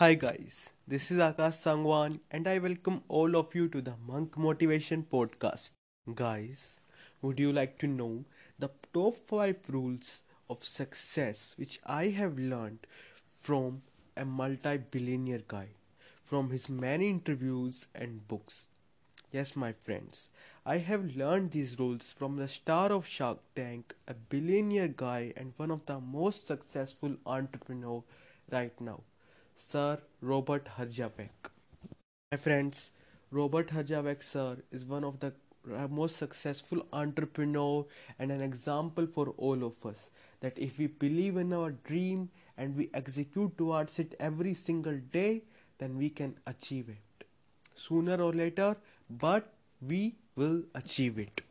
Hi guys, this is Akash Sangwan and I welcome all of you to the Monk Motivation Podcast. Guys, would you like to know the top 5 rules of success which I have learned from a multi-billionaire guy from his many interviews and books? Yes, my friends, I have learned these rules from the star of Shark Tank, a billionaire guy and one of the most successful entrepreneur right now. Sir Robert Herjavec. My friends, Robert Herjavec sir is one of the uh, most successful entrepreneur and an example for all of us that if we believe in our dream and we execute towards it every single day then we can achieve it sooner or later but we will achieve it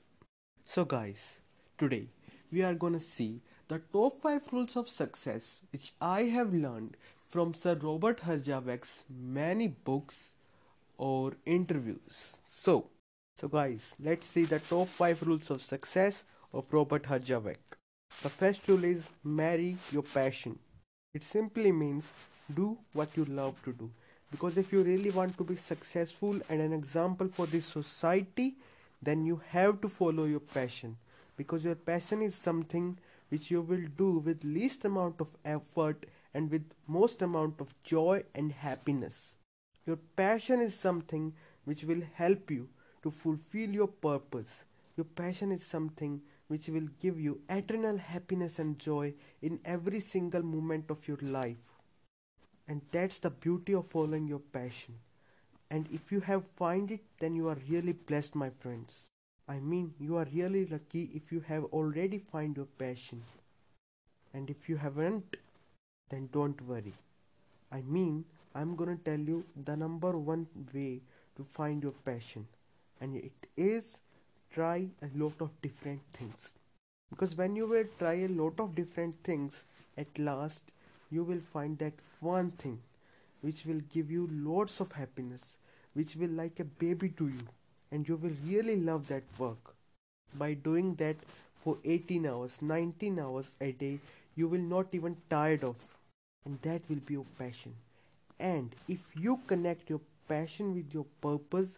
so guys today we are going to see the top 5 rules of success which i have learned from Sir Robert Herjavec's many books or interviews. So, so guys, let's see the top 5 rules of success of Robert Herjavec. The first rule is marry your passion. It simply means do what you love to do. Because if you really want to be successful and an example for this society, then you have to follow your passion. Because your passion is something which you will do with least amount of effort and with most amount of joy and happiness. Your passion is something which will help you to fulfill your purpose. Your passion is something which will give you eternal happiness and joy in every single moment of your life. And that's the beauty of following your passion. And if you have find it, then you are really blessed, my friends. I mean, you are really lucky if you have already find your passion. And if you haven't, then don't worry. I mean, I'm gonna tell you the number one way to find your passion, and it is try a lot of different things. Because when you will try a lot of different things, at last you will find that one thing which will give you lots of happiness, which will like a baby to you, and you will really love that work. By doing that for 18 hours, 19 hours a day, you will not even tired of and that will be your passion. And if you connect your passion with your purpose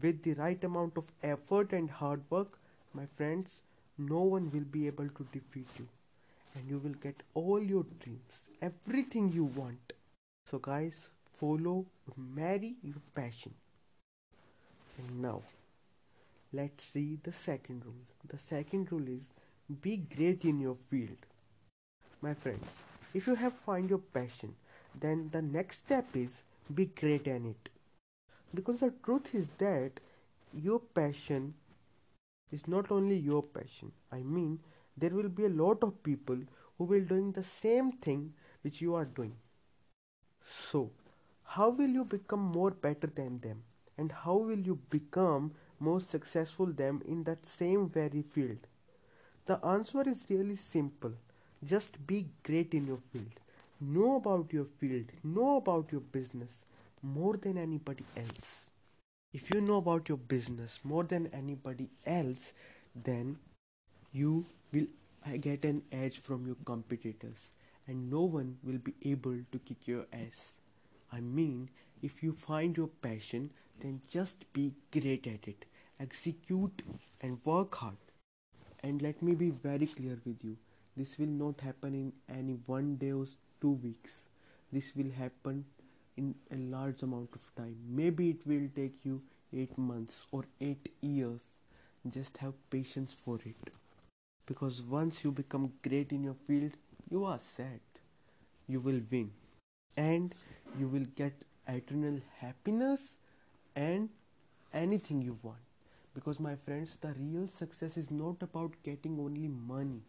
with the right amount of effort and hard work my friends no one will be able to defeat you. And you will get all your dreams everything you want. So guys follow marry your passion. And now let's see the second rule. The second rule is be great in your field. My friends if you have find your passion then the next step is be great in it. Because the truth is that your passion is not only your passion. I mean there will be a lot of people who will doing the same thing which you are doing. So how will you become more better than them? And how will you become more successful them in that same very field? The answer is really simple just be great in your field. Know about your field, know about your business more than anybody else. If you know about your business more than anybody else, then you will get an edge from your competitors and no one will be able to kick your ass. I mean, if you find your passion, then just be great at it. Execute and work hard. And let me be very clear with you this will not happen in any one day or two weeks. This will happen in a large amount of time. Maybe it will take you 8 months or 8 years. Just have patience for it. Because once you become great in your field you are set. You will win. And you will get eternal happiness and anything you want. Because my friends the real success is not about getting only money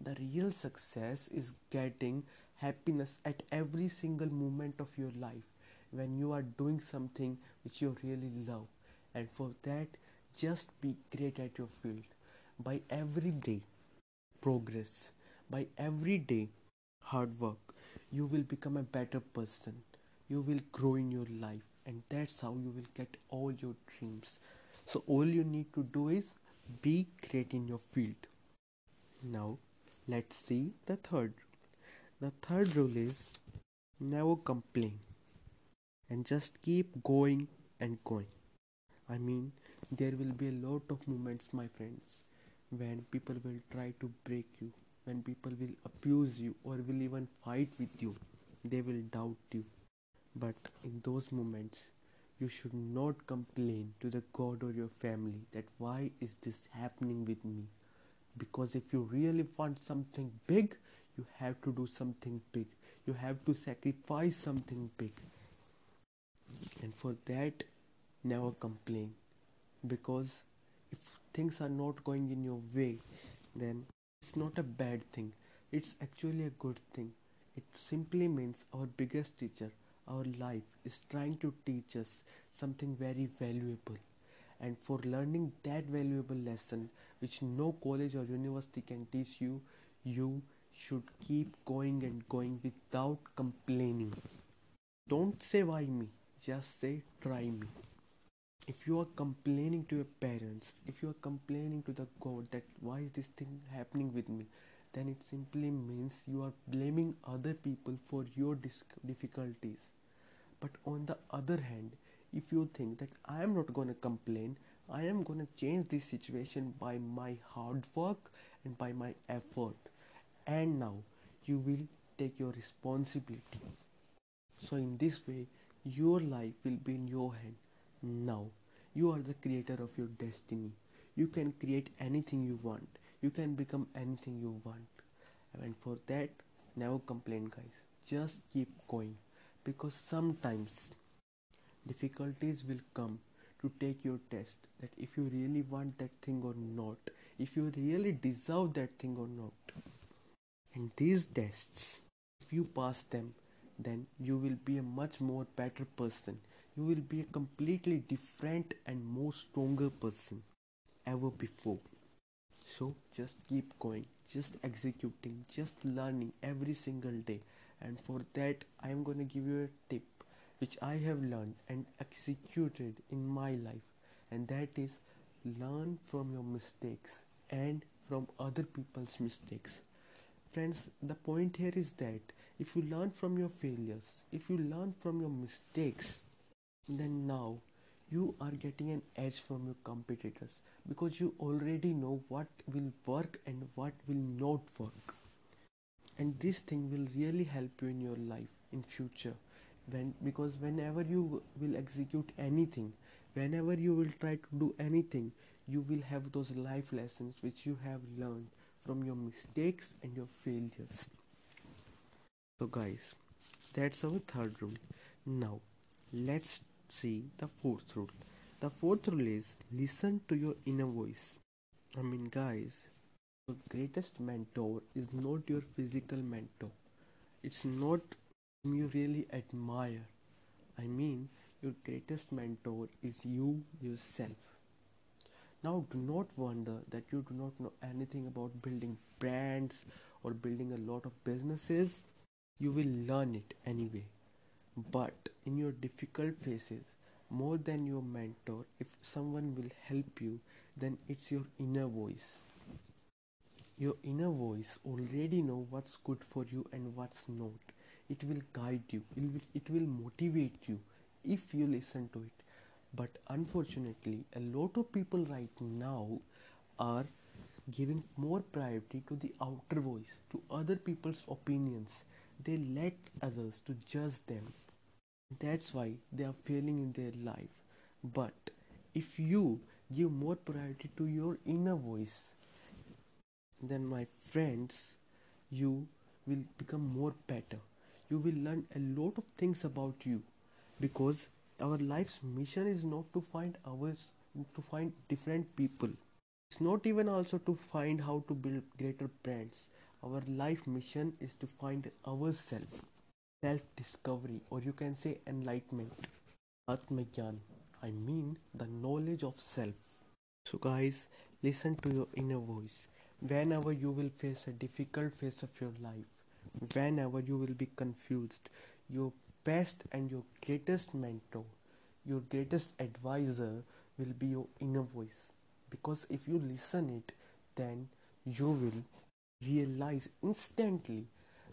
the real success is getting happiness at every single moment of your life when you are doing something which you really love. And for that just be great at your field. By every day progress. By every day hard work. You will become a better person. You will grow in your life. And that's how you will get all your dreams. So all you need to do is be great in your field. Now Let's see the third. The third rule is never complain. and just keep going and going. I mean, there will be a lot of moments, my friends, when people will try to break you, when people will abuse you or will even fight with you, they will doubt you. But in those moments, you should not complain to the God or your family that why is this happening with me? Because if you really want something big, you have to do something big. You have to sacrifice something big. And for that, never complain. Because if things are not going in your way, then it's not a bad thing. It's actually a good thing. It simply means our biggest teacher, our life, is trying to teach us something very valuable. And for learning that valuable lesson, which no college or university can teach you, you should keep going and going without complaining. Don't say why me, just say try me. If you are complaining to your parents, if you are complaining to the God that why is this thing happening with me, then it simply means you are blaming other people for your difficulties. But on the other hand, if you think that I am not going to complain, I am going to change this situation by my hard work and by my effort. And now you will take your responsibility. So, in this way, your life will be in your hand. Now, you are the creator of your destiny. You can create anything you want. You can become anything you want. And for that, never complain, guys. Just keep going because sometimes difficulties will come to take your test that if you really want that thing or not, if you really deserve that thing or not. And these tests, if you pass them, then you will be a much more better person. You will be a completely different and more stronger person ever before. So just keep going, just executing, just learning every single day. And for that, I am going to give you a tip which I have learned and executed in my life, and that is learn from your mistakes and from other people's mistakes. Friends, the point here is that if you learn from your failures, if you learn from your mistakes, then now you are getting an edge from your competitors because you already know what will work and what will not work. And this thing will really help you in your life in future when because whenever you will execute anything whenever you will try to do anything you will have those life lessons which you have learned from your mistakes and your failures. So guys that's our third rule. Now let's see the fourth rule. The fourth rule is listen to your inner voice. I mean guys your greatest mentor is not your physical mentor. It's not you really admire. I mean, your greatest mentor is you yourself. Now, do not wonder that you do not know anything about building brands or building a lot of businesses. You will learn it anyway. But in your difficult phases, more than your mentor, if someone will help you, then it's your inner voice. Your inner voice already know what's good for you and what's not it will guide you it will, it will motivate you if you listen to it. But unfortunately a lot of people right now are giving more priority to the outer voice to other people's opinions. They let others to judge them. That's why they are failing in their life. But if you give more priority to your inner voice then my friends you will become more better you will learn a lot of things about you because our life's mission is not to find ours to find different people. It's not even also to find how to build greater brands. Our life mission is to find ourselves self discovery or you can say enlightenment. Atmagyan i mean the knowledge of self. So guys listen to your inner voice. Whenever you will face a difficult phase of your life whenever you will be confused your best and your greatest mentor your greatest advisor will be your inner voice because if you listen it then you will realize instantly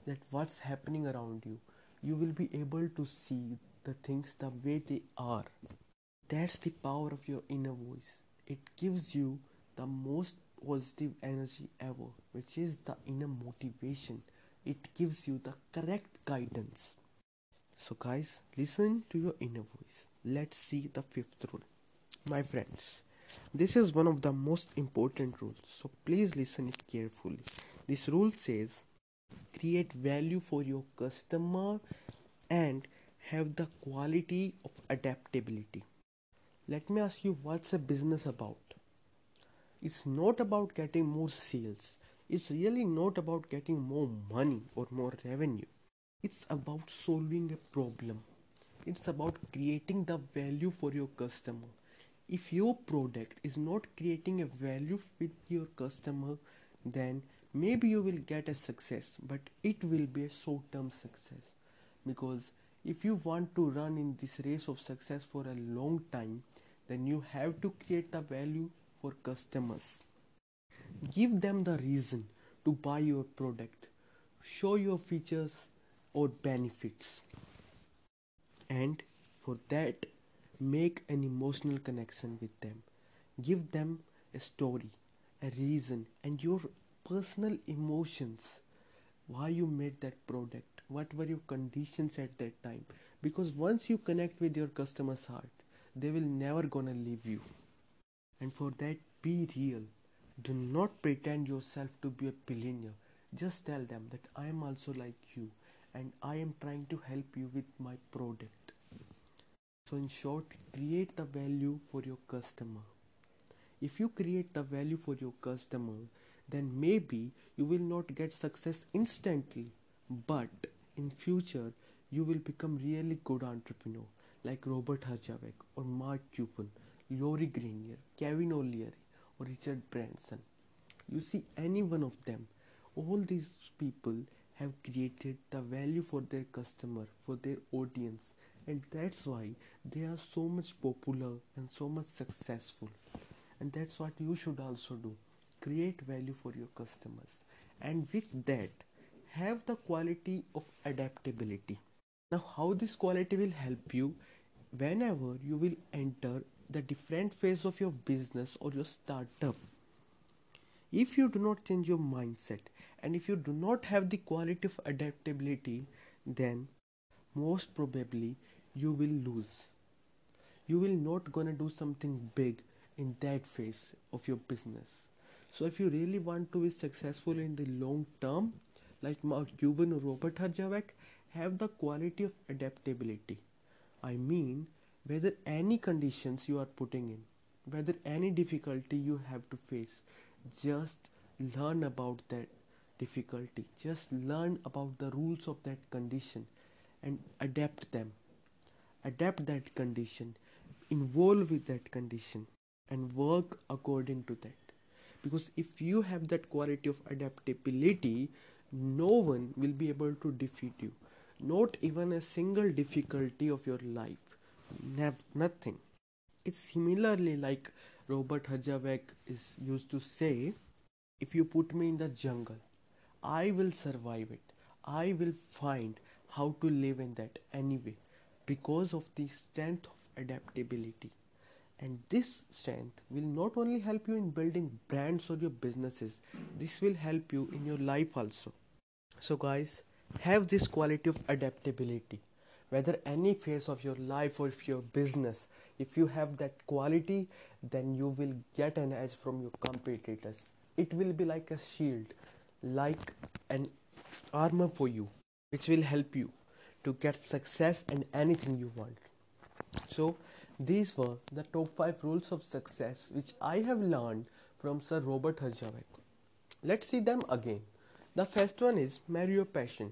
that what's happening around you you will be able to see the things the way they are. That's the power of your inner voice. It gives you the most positive energy ever, which is the inner motivation. It gives you the correct guidance. So, guys, listen to your inner voice. Let's see the fifth rule. My friends, this is one of the most important rules, so please listen it carefully. This rule says create value for your customer and have the quality of adaptability. Let me ask you what's a business about? It's not about getting more sales. It's really not about getting more money or more revenue. It's about solving a problem. It's about creating the value for your customer. If your product is not creating a value with your customer, then maybe you will get a success, but it will be a short term success. Because if you want to run in this race of success for a long time, then you have to create the value for customers. Give them the reason to buy your product. Show your features or benefits. And for that, make an emotional connection with them. Give them a story, a reason, and your personal emotions. Why you made that product? What were your conditions at that time? Because once you connect with your customer's heart, they will never gonna leave you. And for that, be real. Do not pretend yourself to be a billionaire. Just tell them that I am also like you and I am trying to help you with my product. So, in short, create the value for your customer. If you create the value for your customer, then maybe you will not get success instantly, but in future you will become really good entrepreneur like Robert Herjavec or Mark Cuban, Lori Greiner, Kevin O'Leary or Richard Branson. You see any one of them, all these people have created the value for their customer, for their audience, and that's why they are so much popular and so much successful. And that's what you should also do create value for your customers, and with that, have the quality of adaptability. Now, how this quality will help you whenever you will enter the different phase of your business or your startup. If you do not change your mindset and if you do not have the quality of adaptability then most probably you will lose. You will not gonna do something big in that phase of your business. So if you really want to be successful in the long term like mark cuban or robert herjavec have the quality of adaptability. I mean, whether any conditions you are putting in, whether any difficulty you have to face, just learn about that difficulty. Just learn about the rules of that condition and adapt them. Adapt that condition, involve with that condition, and work according to that. Because if you have that quality of adaptability, no one will be able to defeat you not even a single difficulty of your life Nev- nothing. It's similarly like robert herjavec is used to say if you put me in the jungle i will survive it. I will find how to live in that anyway because of the strength of adaptability. And this strength will not only help you in building brands or your businesses this will help you in your life also. So guys have this quality of adaptability whether any phase of your life or if your business if you have that quality then you will get an edge from your competitors. It will be like a shield like an armor for you which will help you to get success in anything you want. So these were the top 5 rules of success which i have learned from sir robert herjavec let's see them again. The first one is marry your passion.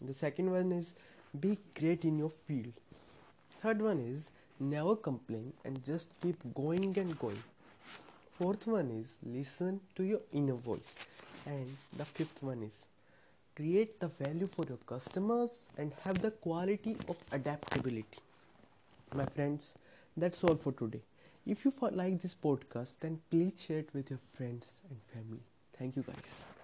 The second one is be great in your field. Third one is never complain and just keep going and going. Fourth one is listen to your inner voice. And the fifth one is create the value for your customers and have the quality of adaptability. My friends, that's all for today. If you like this podcast, then please share it with your friends and family. Thank you, guys.